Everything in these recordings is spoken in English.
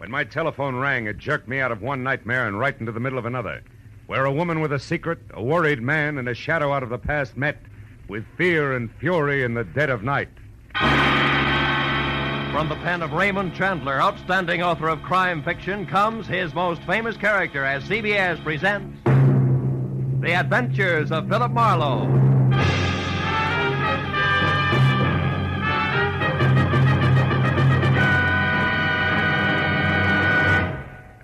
When my telephone rang, it jerked me out of one nightmare and right into the middle of another, where a woman with a secret, a worried man, and a shadow out of the past met with fear and fury in the dead of night. From the pen of Raymond Chandler, outstanding author of crime fiction, comes his most famous character as CBS presents The Adventures of Philip Marlowe.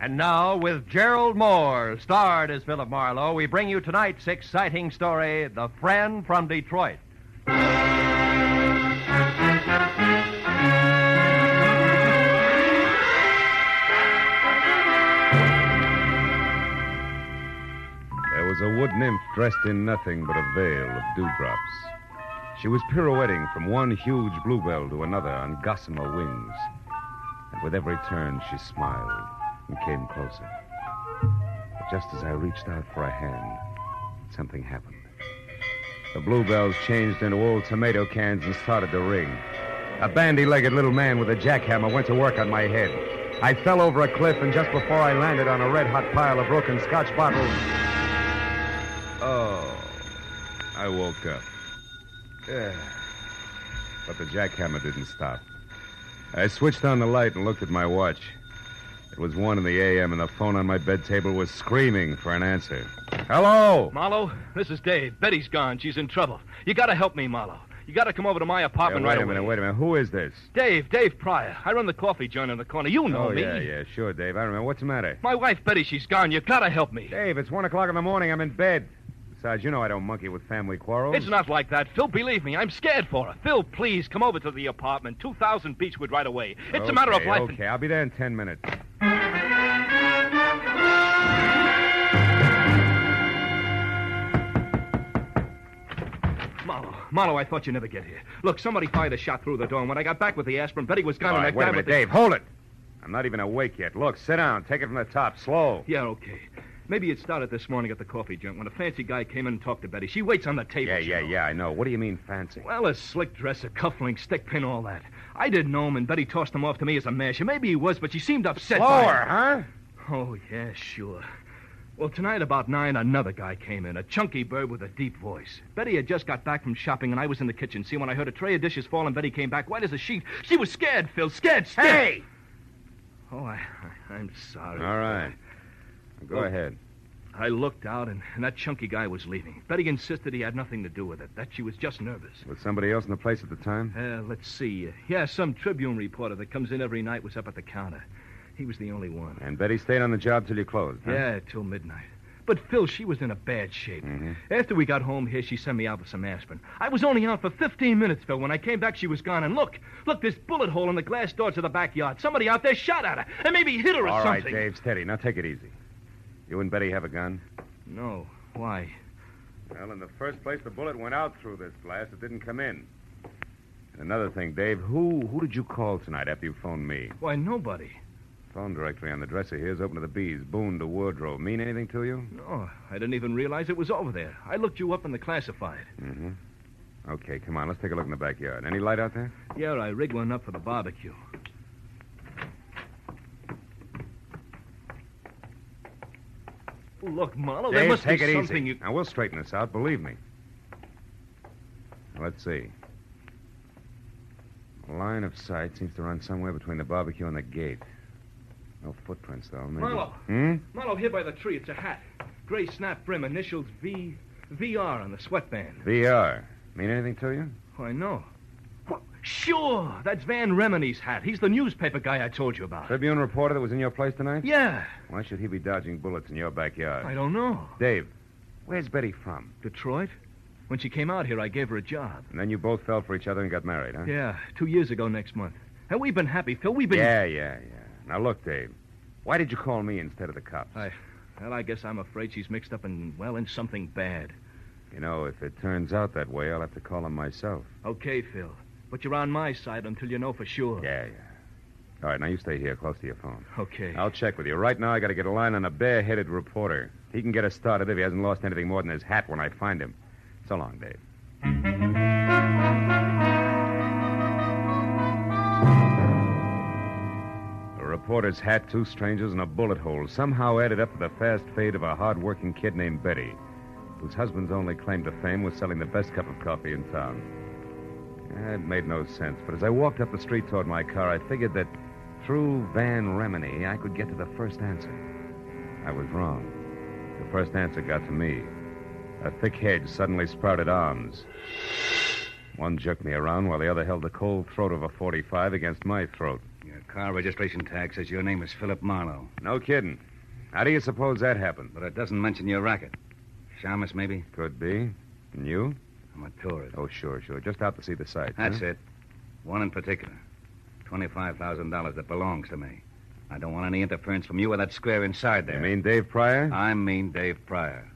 And now, with Gerald Mohr, starred as Philip Marlowe, we bring you tonight's exciting story The Friend from Detroit. There was a wood nymph dressed in nothing but a veil of dewdrops. She was pirouetting from one huge bluebell to another on gossamer wings. And with every turn, she smiled and came closer. But just as I reached out for a hand, something happened. The bluebells changed into old tomato cans and started to ring. A bandy legged little man with a jackhammer went to work on my head. I fell over a cliff, and just before I landed on a red hot pile of broken scotch bottles. Oh, I woke up. Yeah. But the jackhammer didn't stop. I switched on the light and looked at my watch. It was 1 in the a.m., and the phone on my bed table was screaming for an answer. Hello? Marlowe, this is Dave. Betty's gone. She's in trouble. You gotta help me, Marlowe. You gotta come over to my apartment Yeah, wait right a away. minute, wait a minute. Who is this? Dave, Dave Pryor. I run the coffee joint on the corner. You know oh, me. yeah, yeah, sure, Dave. I remember. What's the matter? My wife Betty, she's gone. You gotta help me. Dave, it's 1 o'clock in the morning. I'm in bed. Besides, you know I don't monkey with family quarrels. It's not like that, Phil. Believe me, I'm scared for her. Phil, please come over to the apartment, 2000 Beechwood, right away. It's a matter of Okay, life. and- Okay, I'll be there in 10 minutes. Marlowe, Marlowe, I thought you'd never get here. Look, somebody fired a shot through the door, and when I got back with the aspirin, Betty was gone, All and right, that wait a minute, the- Dave. Hold it. I'm not even awake yet. Look, sit down. Take it from the top. Slow. Yeah, okay. Maybe it started this morning at the coffee joint when a fancy guy came in and talked to Betty. She waits on the table. Yeah, yeah, know. yeah, I know. What do you mean fancy? Well, a slick dress, a cufflink, stick pin, all that. I didn't know him, and Betty tossed him off to me as a masher. Maybe he was, but she seemed upset. by Slower, huh? Oh, yeah, sure. Well, tonight about nine, another guy came in, a chunky bird with a deep voice. Betty had just got back from shopping, and I was in the kitchen. See, when I heard a tray of dishes fall and Betty came back, white as a sheet, she was scared, Phil, scared, stiff. Hey! Oh, I, I, I'm sorry. All right. Go ahead. I looked out, and, and that chunky guy was leaving. Betty insisted he had nothing to do with it, that she was just nervous. Was somebody else in the place at the time? Uh, let's see. Yeah, some Tribune reporter that comes in every night was up at the counter. He was the only one. And Betty stayed on the job till you closed, huh? Yeah, till midnight. But Phil, she was in a bad shape. Mhm. After we got home here, she sent me out for some aspirin. I was only out for 15 minutes, Phil. When I came back, she was gone. And look, look, this bullet hole in the glass door to the backyard. Somebody out there shot at her, and maybe hit her or All right, something. All right, Dave, steady. Now take it easy. You and Betty have a gun? No, why? Well, in the first place, the bullet went out through this glass. It didn't come in. And another thing, Dave, who who did you call tonight after you phoned me? Why, nobody. Phone directory on the dresser here is open to the bees. Boone to wardrobe. Mean anything to you? No, I didn't even realize it was over there. I looked you up in the classified. Mm-hmm. Okay, come on. Let's take a look in the backyard. Any light out there? Yeah, I rigged one up for the barbecue. Look, Marlowe, there must take be it something easy. you. Now, we'll straighten this out, believe me. Let's see. The line of sight seems to run somewhere between the barbecue and the gate. No footprints, though. Maybe... Marlowe. Hmm? Marlowe, here by the tree, it's a hat. Gray snap brim, initials V. VR on the sweatband. VR. Mean anything to you? I know. Well, sure, that's Van Remini's hat. He's the newspaper guy I told you about. Tribune reporter that was in your place tonight? Yeah, Why should he be dodging bullets in your backyard? I don't know. Dave, where's Betty from? Detroit? When she came out here, I gave her a job. And then you both fell for each other and got married, huh? Yeah, two years ago next month. And we've been happy, Phil. We've been. Yeah, yeah, yeah. Now, look, Dave. Why did you call me instead of the cops? I, well, I guess I'm afraid she's mixed up in, well, in something bad. You know, if it turns out that way, I'll have to call him myself. Okay, Phil. But you're on my side until you know for sure. Yeah, yeah. All right, now you stay here close to your phone. Okay. I'll check with you. Right now, I got to get a line on a bare-headed reporter. He can get us started if he hasn't lost anything more than his hat when I find him. So long, Dave. A reporter's hat, two strangers, and a bullet hole somehow added up to the fast fate of a hard-working kid named Betty, whose husband's only claim to fame was selling the best cup of coffee in town. Eh, it made no sense, but as I walked up the street toward my car, I figured that through Van Remini, I could get to the first answer. I was wrong. The first answer got to me. A thick hedge suddenly sprouted arms. One jerked me around while the other held the cold throat of a 45 against my throat. Your car registration tag says your name is Philip Marlowe, No kidding. How do you suppose that happened? but it doesn't mention your racket. Shamus, maybe? Could be. And you? I'm a tourist. Oh, sure, sure. Just out to see the sights. That's huh? it. One in particular. $25,000 that belongs to me. I don't want any interference from you or that square inside there. You mean Dave Pryor? I mean Dave Pryor.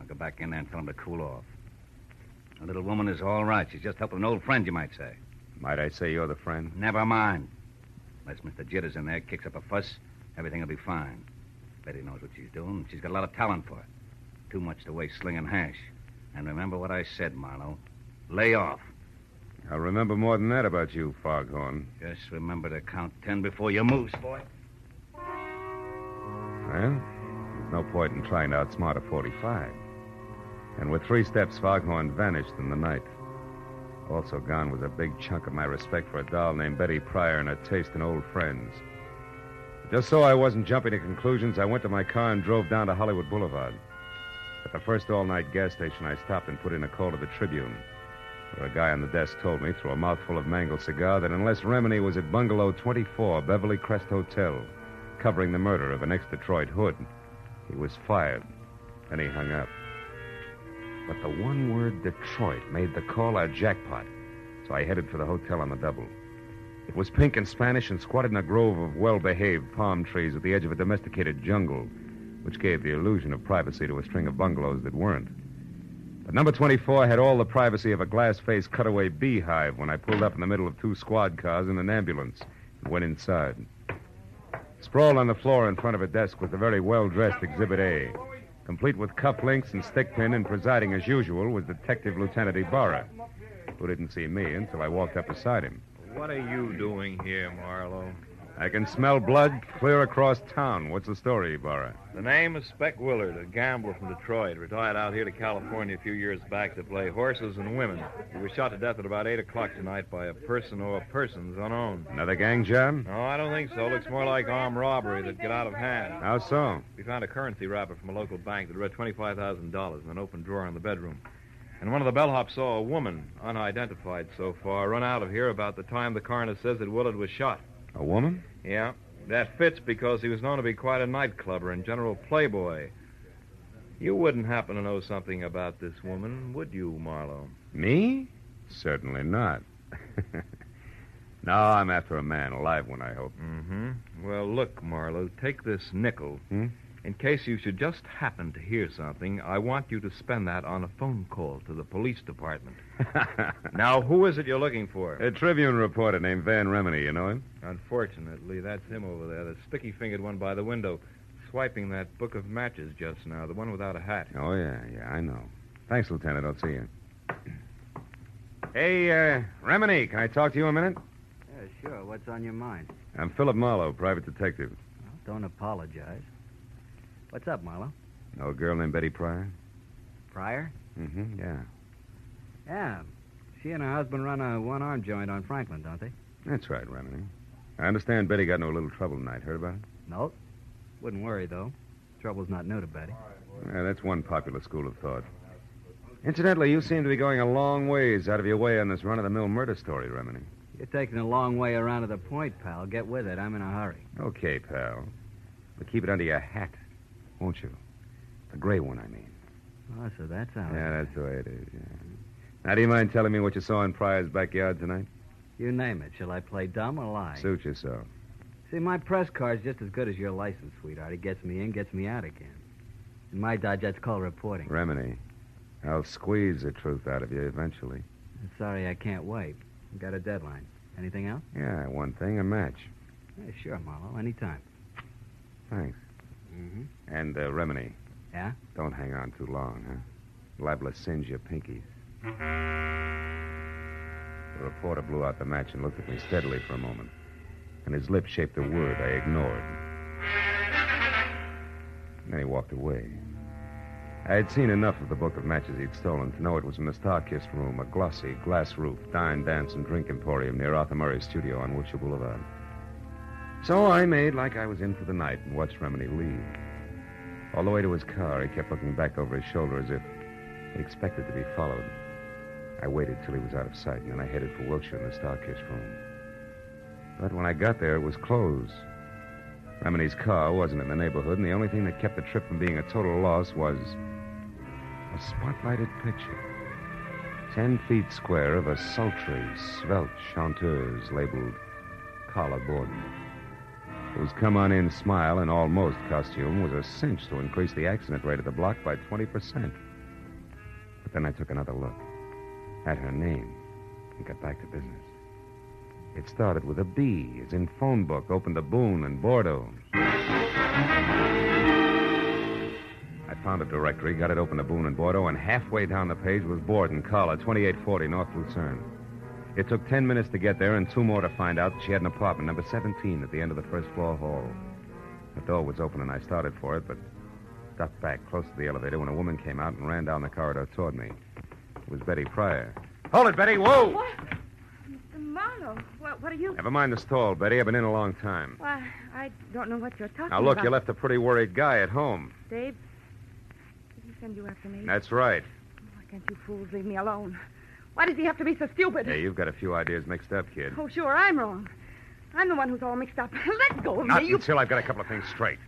I'll go back in there and tell him to cool off. The little woman is all right. She's just helping an old friend, you might say. Might I say you're the friend? Never mind. Unless Mr. Jitters in there kicks up a fuss, everything will be fine. Betty knows what she's doing. She's got a lot of talent for it. Too much to waste slinging hash. And remember what I said, Marlowe. Lay off. I'll remember more than that about you, Foghorn. Just remember to count ten before you move, boy. Well, there's no point in trying to outsmart a 45. And with three steps, Foghorn vanished in the night. Also gone was a big chunk of my respect for a doll named Betty Pryor and a taste in old friends. Just so I wasn't jumping to conclusions, I went to my car and drove down to Hollywood Boulevard. At the first all night gas station, I stopped and put in a call to the Tribune. Where a guy on the desk told me, through a mouthful of mangled cigar, that unless Remini was at Bungalow 24, Beverly Crest Hotel, covering the murder of an ex Detroit hood, he was fired. Then he hung up. But the one word Detroit made the call a jackpot, so I headed for the hotel on the double. It was pink and Spanish and squatted in a grove of well behaved palm trees at the edge of a domesticated jungle, which gave the illusion of privacy to a string of bungalows that weren't. But number 24 had all the privacy of a glass faced cutaway beehive when I pulled up in the middle of two squad cars and an ambulance and went inside. Sprawled on the floor in front of a desk was the very well dressed Exhibit A, complete with cufflinks and stickpin, and presiding as usual was Detective Lieutenant Ibarra, who didn't see me until I walked up beside him. What are you doing here, Marlowe? I can smell blood clear across town. What's the story, Ibarra? The name is Speck Willard, a gambler from Detroit. Retired out here to California a few years back to play horses and women. He was shot to death at about 8 o'clock tonight by a person or persons unknown. Another gang job? No, I don't think so. Looks more like armed robbery that get out of hand. How so? We found a currency wrapper from a local bank that read $25,000 in an open drawer in the bedroom. And one of the bellhops saw a woman, unidentified so far, run out of here about the time the coroner says that Willard was shot. A woman? Yeah, that fits because he was known to be quite a nightclubber and general playboy. You wouldn't happen to know something about this woman, would you, Marlowe? Me? Certainly not. no, I'm after a man, a live one, I hope. Mm-hmm. Well, look, Marlowe, take this nickel. Hmm? In case you should just happen to hear something, I want you to spend that on a phone call to the police department. Now, who is it you're looking for? a Tribune reporter named Van Remini, you know him? Unfortunately, that's him over there, the sticky fingered one by the window, swiping that book of matches just now, the one without a hat. Oh, yeah, yeah, I know. Thanks, Lieutenant. I'll see you. Hey, uh, Remini, can I talk to you a minute? Yeah, sure. What's on your mind? I'm Philip Marlowe, private detective. Well, don't apologize. What's up, Marlowe? Know a girl named Betty Pryor? Pryor? Mm-hmm, yeah. Yeah. She and her husband run a one-arm joint on Franklin, don't they? That's right, Remini. I understand Betty got into a little trouble tonight. Heard about it? Nope. Wouldn't worry, though. Trouble's not new to Betty. Yeah, that's one popular school of thought. Incidentally, you seem to be going a long ways out of your way on this run-of-the-mill murder story, Remini. You're taking a long way around to the point, pal. Get with it. I'm in a hurry. Okay, pal. But keep it under your hat, won't you? The gray one, I mean. Oh, so that's how. it Yeah, that's the way it is, yeah. Now, do you mind telling me what you saw in Pryor's backyard tonight? You name it. Shall I play dumb or lie? Suit yourself. See, my press card's just as good as your license, sweetheart. It gets me in, gets me out again. In my dodge, that's called reporting. Remini, I'll squeeze the truth out of you eventually. Sorry, I can't wait. I've Got a deadline. Anything else? Yeah, one thing, a match. Yeah, sure, Marlowe. Anytime. Thanks. Mm-hmm. And, uh, Remini, Yeah? don't hang on too long, huh? Liable to singe your pinkies. The reporter blew out the match and looked at me steadily for a moment. and his lips shaped a word I ignored. Then he walked away. I had seen enough of the book of matches he'd stolen to know it was in the Starkist room, a glossy, glass roofed dine, dance, and drink emporium near Arthur Murray's studio on Wilshire Boulevard. So I made like I was in for the night and watched Remini leave. All the way to his car, he kept looking back over his shoulder as if he expected to be followed. I waited till he was out of sight, and then I headed for Wilshire in the Starkist room. But when I got there, it was closed. Remini's car wasn't in the neighborhood, and the only thing that kept the trip from being a total loss was a spotlighted picture. Ten feet square of a sultry, svelte chanteuse labeled Carla Borden, whose come on in smile and almost costume was a cinch to increase the accident rate of the block by 20%. But then I took another look at her name and got back to business. It started with a B, as in phone book, opened to Boone and Bordeaux. I found a directory, got it open to Boone and Bordeaux, and halfway down the page was Borden, Carla, 2840 North Lucerne. It took ten minutes to get there and two more to find out that she had an apartment, number 17, at the end of the first floor hall. The door was open and I started for it, but ducked back close to the elevator when a woman came out and ran down the corridor toward me. It was Betty Pryor. Hold it, Betty. Whoa! What? Mr. Marlowe, what, what are you... Never mind the stall, Betty. I've been in a long time. Why, I don't know what you're talking about. Now, look, about. you left a pretty worried guy at home. Dave, did he send you after me? That's right. Why can't you fools leave me alone? Why does he have to be so stupid? Hey, you've got a few ideas mixed up, kid. Oh, sure, I'm wrong. I'm the one who's all mixed up. Let go of Not me. You until I've got a couple of things straight.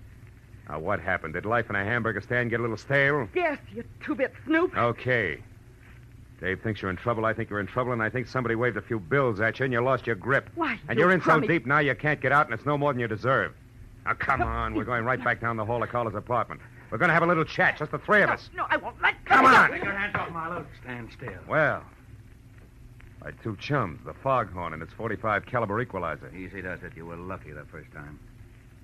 Now, what happened? Did life in a hamburger stand get a little stale? Yes, you two-bit snoop. Okay. Dave thinks you're in trouble. I think you're in trouble, and I think somebody waved a few bills at you, and you lost your grip. Why, And you you're in so deep now you can't get out, and it's no more than you deserve. Now, come on. We're going right back down the hall to Carla's apartment. We're going to have a little chat, just the three of No, us. no, I won't. Let Come let on. Take your hands off, Marlowe. Stand still. Well, my two chums, the Foghorn and its 45 caliber equalizer. Easy does it. You were lucky the first time.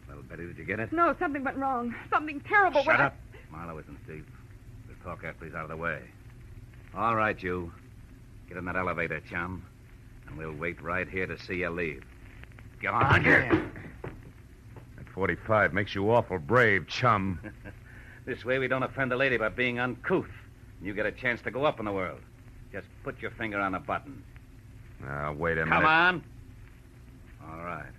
Well, Betty, did you get it? No, something went wrong. Something terrible Shut went up. Marlowe isn't Steve. We'll talk after he's out of the way. All right, you. Get in that elevator, chum. And we'll wait right here to see you leave. Go on. That 45 makes you awful brave, chum. This way we don't offend a lady by being uncouth. And you get a chance to go up in the world. Just put your finger on the button. Now, wait a Come minute. Come on. All right.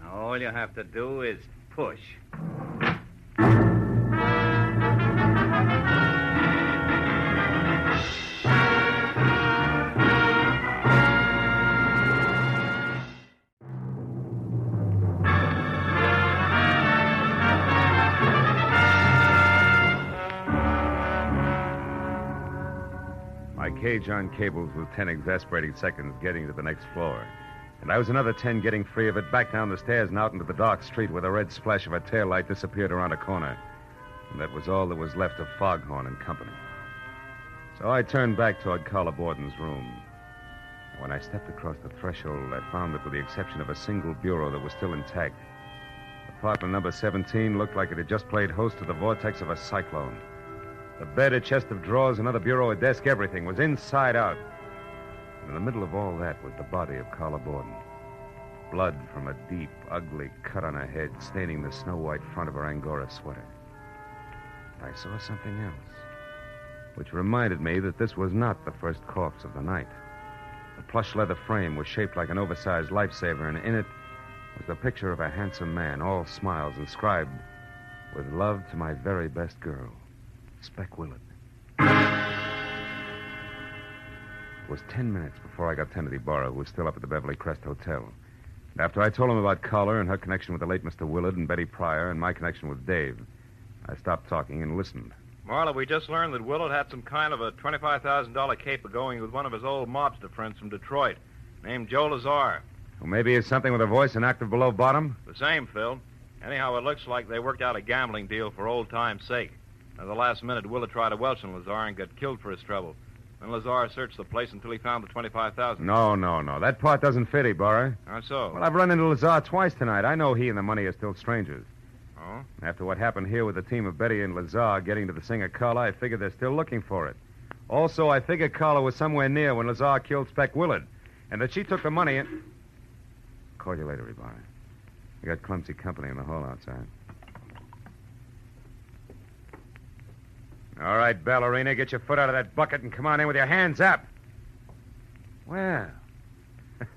Now, all you have to do is push. Cage on cables was 10 exasperating seconds getting to the next floor. And I was another 10 getting free of it, back down the stairs and out into the dark street where the red splash of a taillight disappeared around a corner. And that was all that was left of Foghorn and Company. So I turned back toward Carla Borden's room. When I stepped across the threshold, I found that with the exception of a single bureau that was still intact, apartment number 17 looked like it had just played host to the vortex of a cyclone. The bed, a chest of drawers, another bureau, a desk, everything was inside out. And in the middle of all that was the body of Carla Borden. Blood from a deep, ugly cut on her head, staining the snow white front of her Angora sweater. But I saw something else, which reminded me that this was not the first corpse of the night. The plush leather frame was shaped like an oversized lifesaver, and in it was the picture of a handsome man, all smiles, inscribed, With love to my very best girl. Speck Willard. It was ten minutes before I got Kennedy Barrow, who was still up at the Beverly Crest Hotel. And after I told him about Carla and her connection with the late Mr. Willard and Betty Pryor and my connection with Dave, I stopped talking and listened. Marlowe, we just learned that Willard had some kind of a $25,000 caper going with one of his old mobster friends from Detroit, named Joe Lazar. Well, maybe it's something with a voice and active below bottom. The same, Phil. Anyhow, it looks like they worked out a gambling deal for old time's sake. At the last minute, Willard tried to welch on Lazar and got killed for his trouble. Then Lazar searched the place until he found the 25000 No, no, no. That part doesn't fit, eh, Ibarra. How so? Well, I've run into Lazar twice tonight. I know he and the money are still strangers. Oh? After what happened here with the team of Betty and Lazar getting to the singer Carla, I figured they're still looking for it. Also, I figured Carla was somewhere near when Lazar killed Speck Willard, and that she took the money and. Call you later, Ibarra. We got clumsy company in the hall outside. All right, ballerina, get your foot out of that bucket and come on in with your hands up. Well,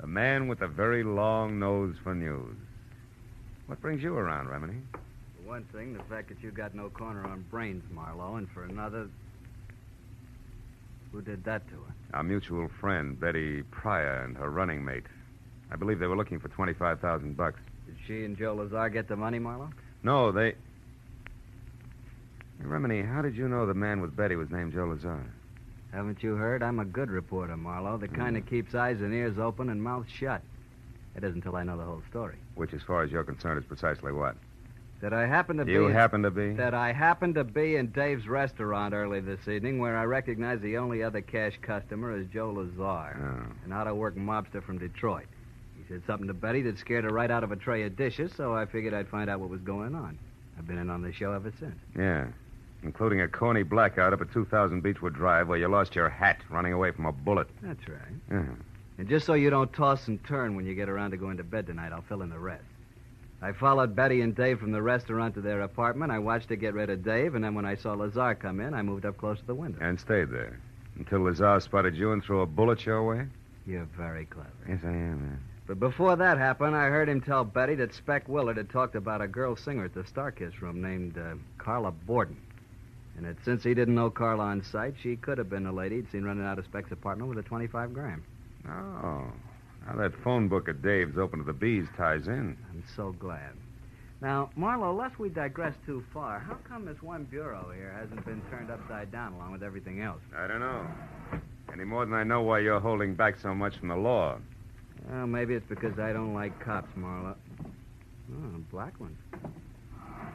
the man with the very long nose for news. What brings you around, Remini? For one thing, the fact that you got no corner on brains, Marlowe, and for another, who did that to her? Our mutual friend, Betty Pryor, and her running mate. I believe they were looking for 25000 bucks. Did she and Joe Lazar get the money, Marlowe? No, they. Hey, Remini, how did you know the man with Betty was named Joe Lazar? Haven't you heard? I'm a good reporter, Marlowe. The hmm. kind that keeps eyes and ears open and mouth shut. It isn't until I know the whole story. Which, as far as you're concerned, is precisely what? That I happen to be. You happen to be? That I happened to be in Dave's restaurant early this evening where I recognized the only other cash customer as Joe Lazar, Oh. an out of work mobster from Detroit. He said something to Betty that scared her right out of a tray of dishes, so I figured I'd find out what was going on. I've been in on the show ever since. Yeah. Including a corny blackout up at 2000 Beechwood Drive where you lost your hat running away from a bullet. That's right. Yeah. And just so you don't toss and turn when you get around to going to bed tonight, I'll fill in the rest. I followed Betty and Dave from the restaurant to their apartment. I watched her get rid of Dave, and then when I saw Lazar come in, I moved up close to the window. And stayed there. Until Lazar spotted you and threw a bullet your way? You're very clever. Yes, I am, But before that happened, I heard him tell Betty that Speck Willard had talked about a girl singer at the Starkiss room named uh, Carla Borden. And that since he didn't know Carla on sight, she could have been the lady he'd seen running out of Speck's apartment with a 25 gram. Oh. Now that phone book of Dave's open to the bees ties in. I'm so glad. Now, Marlowe, lest we digress too far, how come this one bureau here hasn't been turned upside down along with everything else? I don't know. Any more than I know why you're holding back so much from the law. Well, maybe it's because I don't like cops, Marlowe. Oh, black one.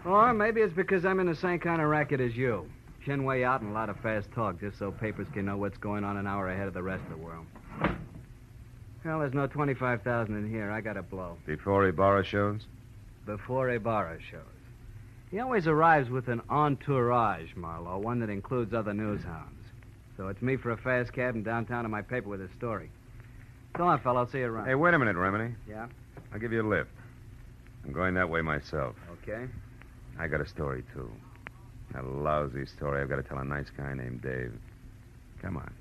Or maybe it's because I'm in the same kind of racket as you. Chin way out and a lot of fast talk, just so papers can know what's going on an hour ahead of the rest of the world. Well, there's no 25000 in here. I got to blow. Before Ibarra shows? Before Ibarra shows. He always arrives with an entourage, Marlowe, one that includes other news hounds. So it's me for a fast cab and downtown to my paper with a story. Go on, fellow. See you around. Hey, wait a minute, Remini. Yeah? I'll give you a lift. I'm going that way myself. Okay. I got a story, too. A lousy story I've got to tell a nice guy named Dave. Come on.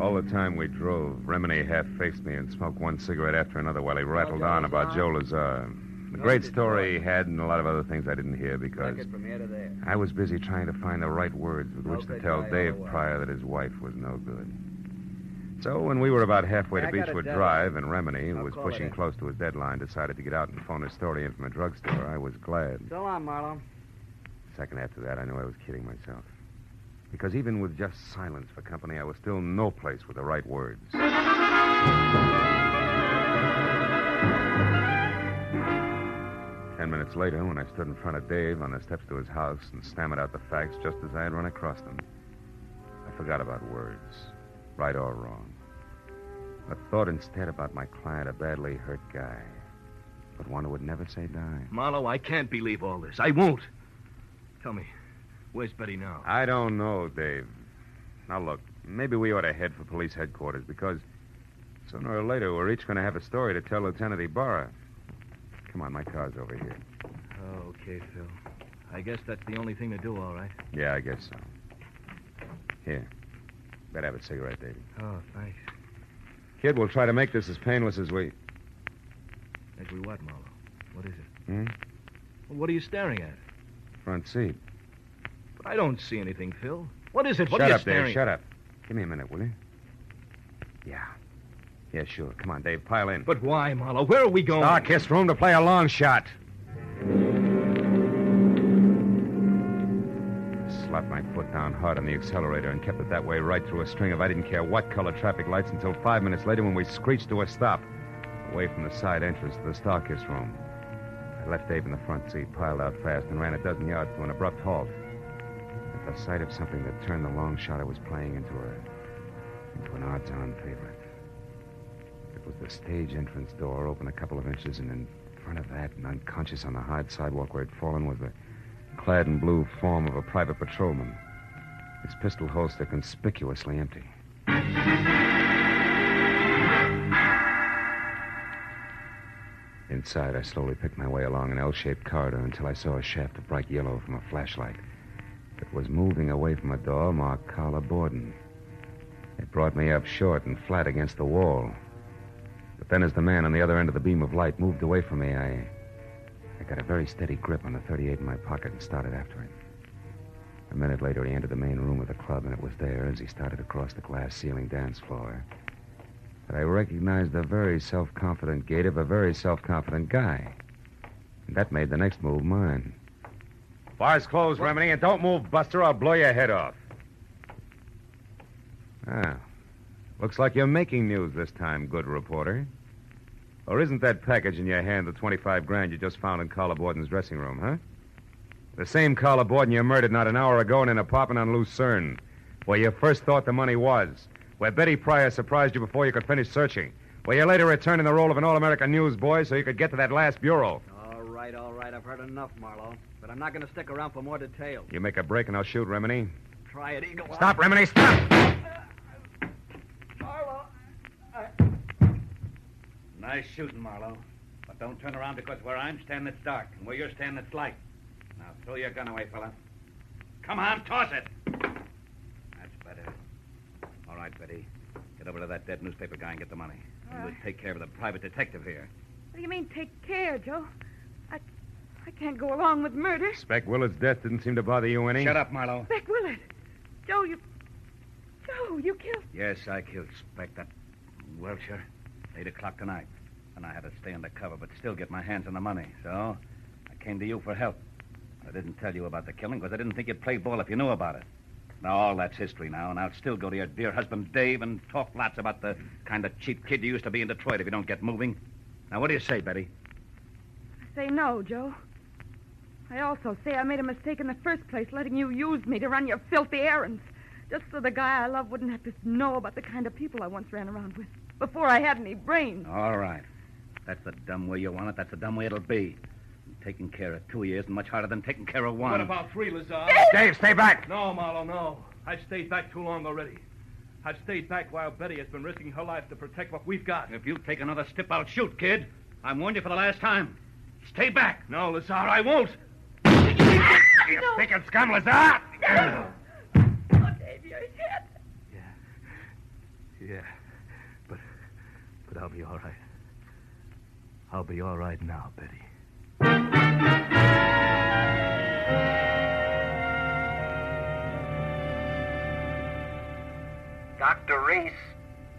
All the time we drove, Remini half faced me and smoked one cigarette after another while he rattled on about? Joe Lazar. The great story he had and a lot of other things I didn't hear because from here to there. I was busy trying to find the right words with which to tell Dave all the way. Pryor that his wife was no good. So when we were about halfway to I got a Beechwood. Drive and Remini, who was pushing close to his deadline, decided to get out and phone a story in from a drugstore, I was glad. So long, Marlowe. Second after that, I knew I was kidding myself. Because even with just silence for company, I was still no place with the right words. Ten minutes later, when I stood in front of Dave on the steps to his house and stammered out the facts just as I had run across them, I forgot about words, right or wrong. But thought instead about my client, a badly hurt guy, but one who would never say die. Marlowe, I can't believe all this. I won't. Tell me, where's Betty now? I don't know, Dave. Now, look, maybe we ought to head for police headquarters because sooner or later we're each going to have a story to tell Lieutenant Ibarra. Come on, my car's over here. Oh, Okay, Phil. I guess that's the only thing to do, all right. Yeah, I guess so. Here. Better have a cigarette, Davey. Oh, thanks. Kid, we'll try to make this as painless as we. As we what, Marlowe? What is it? Hmm? Well, what are you staring at? Front seat. But I don't see anything, Phil. What is it? What shut are you up, staring Dave. Shut up. Give me a minute, will you? Yeah. Yeah, sure. Come on, Dave. Pile in. But why, Marlowe? Where are we going? Darkest room to play a long shot. I slapped my foot down hard on the accelerator and kept it that way right through a string of I didn't care what color traffic lights until five minutes later when we screeched to a stop, away from the side entrance to the Starkiss room. I left Dave in the front seat, piled out fast, and ran a dozen yards to an abrupt halt. At the sight of something that turned the long shot I was playing into a into an odds-on favorite. It was the stage entrance door, open a couple of inches, and in front of that, and unconscious on the hard sidewalk where it would fallen, was the clad in blue form of a private patrolman. his pistol holster conspicuously empty. Inside, I slowly picked my way along an L shaped corridor until I saw a shaft of bright yellow from a flashlight that was moving away from a door marked Carla Borden. It brought me up short and flat against the wall. But then, as the man on the other end of the beam of light moved away from me, I. I got a very steady grip on the 38 in my pocket and started after him. A minute later, he entered the main room of the club, and it was there, as he started across the glass ceiling dance floor, that I recognized the very self confident gait of a very self confident guy. And that made the next move mine. Bar's closed, Remini, and don't move, Buster. I'll blow your head off. Ah. Looks like you're making news this time, good reporter. Or isn't that package in your hand the 25 grand you just found in Carla Borden's dressing room, huh? The same Carla Borden you murdered not an hour ago in an apartment on Lucerne, where you first thought the money was, where Betty Pryor surprised you before you could finish searching, where you later returned in the role of an All American newsboy so you could get to that last bureau. All right, all right. I've heard enough, Marlowe. But I'm not going to stick around for more details. You make a break and I'll shoot Remini. Try it, Eagle. Stop, Remini, stop! Marlowe. Nice shooting, Marlowe. But don't turn around because where I'm standing, it's dark. And where you're standing, it's light. Now, throw your gun away, fella. Come on, toss it. That's better. All right, Betty. Get over to that dead newspaper guy and get the money. All And we'll take care of the private detective here. What do you mean, take care, Joe? I, I can't go along with murder. Speck Willard's death didn't seem to bother you any. Shut up, Marlowe. Beck Willard. Joe, you. Joe, you killed. Yes, I killed Speck, that Welcher. Eight o'clock tonight. And I had to stay undercover, but still get my hands on the money. So I came to you for help. I didn't tell you about the killing because I didn't think you'd play ball if you knew about it. Now, all that's history now, and I'll still go to your dear husband, Dave, and talk lots about the kind of cheap kid you used to be in Detroit if you don't get moving. Now, what do you say, Betty? I say no, Joe. I also say I made a mistake in the first place, letting you use me to run your filthy errands. Just so the guy I love wouldn't have to know about the kind of people I once ran around with. Before I had any brains. All right. That's the dumb way you want it. That's the dumb way it'll be. Taking care of two years is much harder than taking care of one. What about three, Lazar? Dave, stay back! No, Marlowe, no. I've stayed back too long already. I've stayed back while Betty has been risking her life to protect what we've got. If you take another step, I'll shoot, kid. I'm warned you for the last time. Stay back. No, Lazar, I won't. You stinking scum, Lazar! Oh, Dave, you're hit. Yeah. But but I'll be all right. I'll be all right now, Betty. Dr. Reese.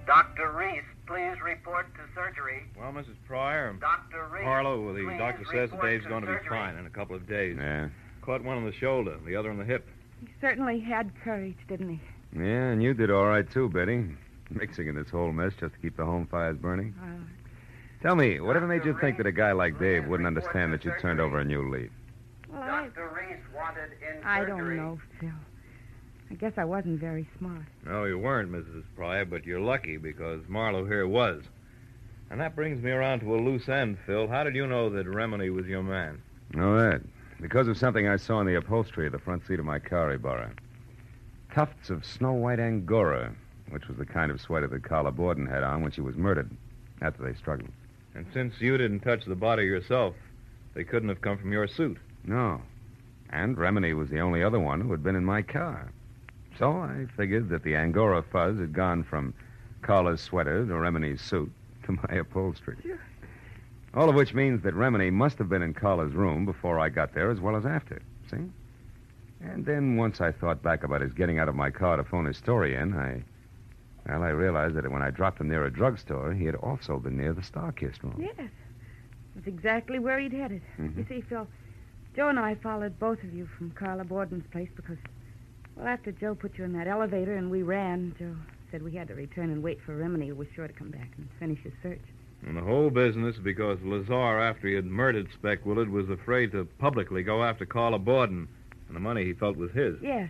Dr. Reese, please report to surgery. Well, Mrs. Pryor, Dr. Reese. Marlowe, the doctor says that report Dave's going to be fine in a couple of days. Yeah. Caught one on the shoulder, the other on the hip. He certainly had courage, didn't he? Yeah, and you did all right, too, Betty. Mixing in this whole mess just to keep the home fires burning. Uh, Tell me, whatever made you think that a guy like Dave wouldn't understand that you turned over a new leaf? well, I, Dr. Reese wanted in I surgery. don't know, Phil. I guess I wasn't very smart. No, you weren't, Mrs. Pryor, but you're lucky because Marlowe here was. And that brings me around to a loose end, Phil. How did you know that Remini was your man? Know that? Because of something I saw in the upholstery of the front seat of my car, Ibarra. Tufts of snow white angora, which was the kind of sweater that Carla Borden had on when she was murdered, after they struggled. And since you didn't touch the body yourself, they couldn't have come from your suit. No. And Remini was the only other one who had been in my car. So I figured that the angora fuzz had gone from Carla's sweater to Remini's suit to my upholstery. All of which means that Remini must have been in Carla's room before I got there as well as after. See? And then once I thought back about his getting out of my car to phone his story in, I. Well, I realized that when I dropped him near a drugstore, he had also been near the Starkist room. Yes. That's exactly where he'd headed. Mhm. You see, Phil, Joe and I followed both of you from Carla Borden's place because, well, after Joe put you in that elevator and we ran, Joe said we had to return and wait for Remini, who was sure to come back and finish his search. And the whole business because Lazar, after he had murdered Speck Willard, was afraid to publicly go after Carla Borden. And the money he felt was his. Yes.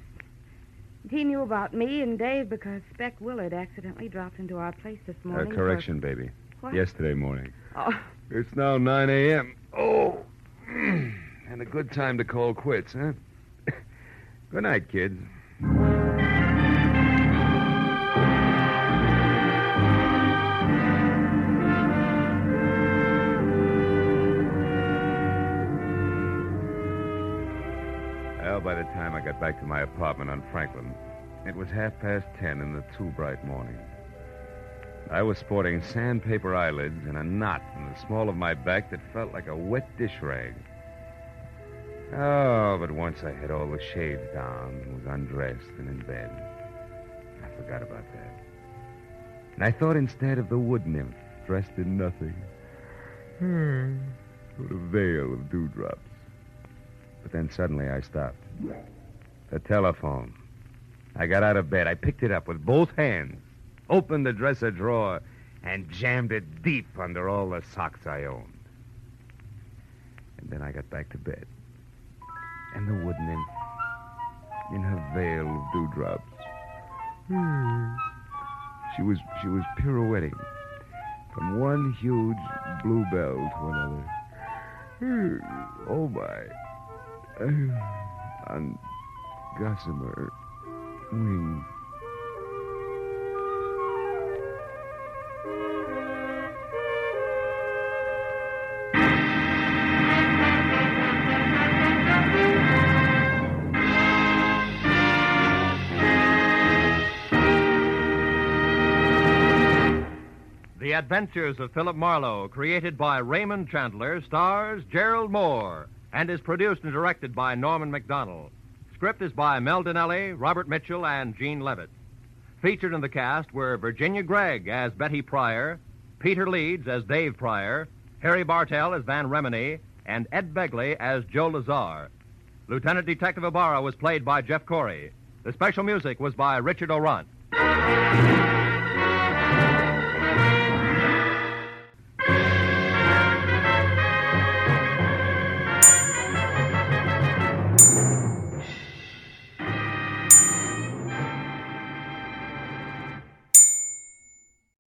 He knew about me and Dave because Speck Willard accidentally dropped into our place this Uh, morning. for- correction, baby. What? Yesterday morning. Oh, It's now 9 a.m. Oh. and a good time to call quits, huh? good night, kids. Got back to my apartment on Franklin, it was half past ten in the too bright morning. I was sporting sandpaper eyelids and a knot in the small of my back that felt like a wet dish rag. Oh, but once I had all the shades down and was undressed and in bed, I forgot about that. And I thought instead of the wood nymph dressed in nothing. Hmm. With a veil of dewdrops. But then suddenly I stopped. The telephone. I got out of bed. I picked it up with both hands, opened the dresser drawer, and jammed it deep under all the socks I owned. And then I got back to bed. And the wood nymph, in her veil of dewdrops. Hmm. She was she was pirouetting from one huge bluebell to another. Hmm. Oh my. On gossamer wings. The Adventures of Philip Marlowe, created by Raymond Chandler, stars Gerald Mohr, and is produced and directed by Norman Macdonnell. Script is by Mel Dinelli, Robert Mitchell, and Gene Levitt. Featured in the cast were Virginia Gregg as Betty Pryor, Peter Leeds as Dave Pryor, Harry Bartell as Van Remini, and Ed Begley as Joe Lazar. Lieutenant Detective Ibarra was played by Jeff Corey. The special music was by Richard Aurandt.